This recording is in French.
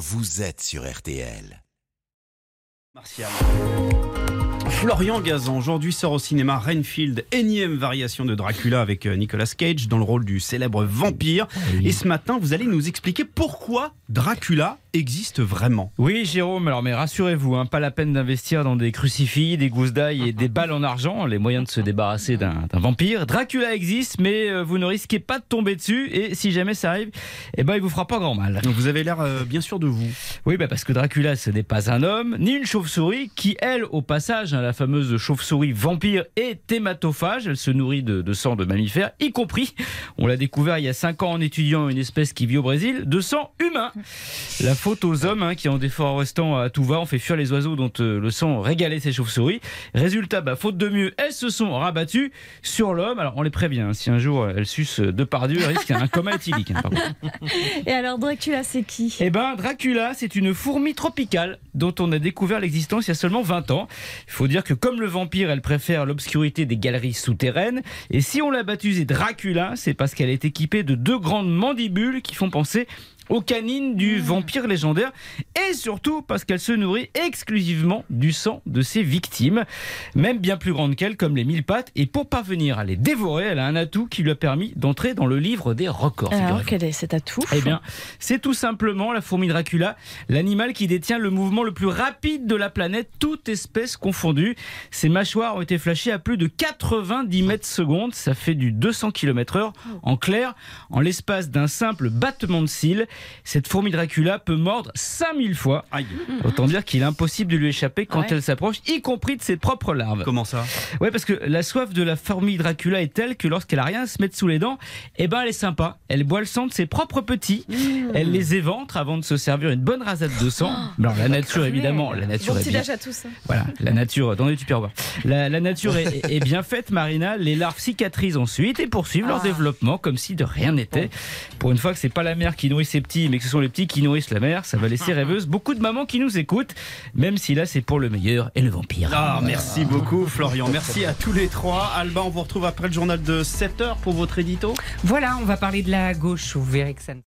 vous êtes sur RTL. Martial. Florian Gazan, aujourd'hui sort au cinéma Renfield, énième variation de Dracula avec euh, Nicolas Cage dans le rôle du célèbre vampire. Et ce matin, vous allez nous expliquer pourquoi Dracula existe vraiment. Oui, Jérôme, alors mais rassurez-vous, hein, pas la peine d'investir dans des crucifix, des gousses d'ail et des balles en argent, les moyens de se débarrasser d'un vampire. Dracula existe, mais euh, vous ne risquez pas de tomber dessus, et si jamais ça arrive, eh ben, il vous fera pas grand mal. Donc vous avez l'air euh, bien sûr de vous. Oui, bah parce que Dracula, ce n'est pas un homme, ni une chauve-souris, qui, elle, au passage, hein, la fameuse chauve-souris vampire, est hématophage. Elle se nourrit de, de sang de mammifères, y compris, on l'a découvert il y a 5 ans en étudiant une espèce qui vit au Brésil, de sang humain. La faute aux hommes hein, qui, en déforestant à tout va, ont fait fuir les oiseaux dont euh, le sang régalait ces chauves-souris. Résultat, bah, faute de mieux, elles se sont rabattues sur l'homme. Alors, on les prévient, hein, si un jour elles sucent deux par deux, elles risquent un coma éthylique. hein. Et alors Dracula, c'est qui? Eh ben, Dracula, c'est une fourmi tropicale dont on a découvert l'existence il y a seulement 20 ans. Il faut dire que comme le vampire, elle préfère l'obscurité des galeries souterraines. Et si on l'a baptisée Dracula, c'est parce qu'elle est équipée de deux grandes mandibules qui font penser aux canines du vampire légendaire et surtout parce qu'elle se nourrit exclusivement du sang de ses victimes, même bien plus grandes qu'elle comme les mille pattes et pour parvenir à les dévorer, elle a un atout qui lui a permis d'entrer dans le livre des records. Alors quel est cet atout Eh bien, c'est tout simplement la fourmi Dracula, l'animal qui détient le mouvement le plus rapide de la planète, toute espèce confondue. Ses mâchoires ont été flashées à plus de 90 mètres secondes, ça fait du 200 km/h. En clair, en l'espace d'un simple battement de cils, cette fourmi Dracula peut mordre 5000 fois. Aïe. Autant dire qu'il est impossible de lui échapper quand Ouais. elle s'approche, y compris de ses propres larves. Comment ça? Ouais, parce que la soif de la fourmi Dracula est telle que lorsqu'elle a rien à se mettre sous les dents, eh ben elle est sympa. Elle boit le sang de ses propres petits. Elle les éventre avant de se servir une bonne rasade de sang. Alors la nature évidemment, la nature Bon est petit bien. à tous. hein. Voilà, la nature, dans les tupperwares. La, la nature est, est bien faite, Marina. Les larves cicatrisent ensuite et poursuivent leur Ah. développement comme si de rien n'était. Pour une fois que c'est pas la mère qui nourrit ses petits, mais que ce sont les petits qui nourrissent la mère, ça va laisser rêveuse beaucoup de mamans qui nous écoutent, même si là c'est pour le meilleur et le vampire. Ah, merci beaucoup Florian. Merci à tous les trois. Alba, on vous retrouve après le journal de 7h pour votre édito. Voilà, on va parler de la gauche. Vous verrez que ça ne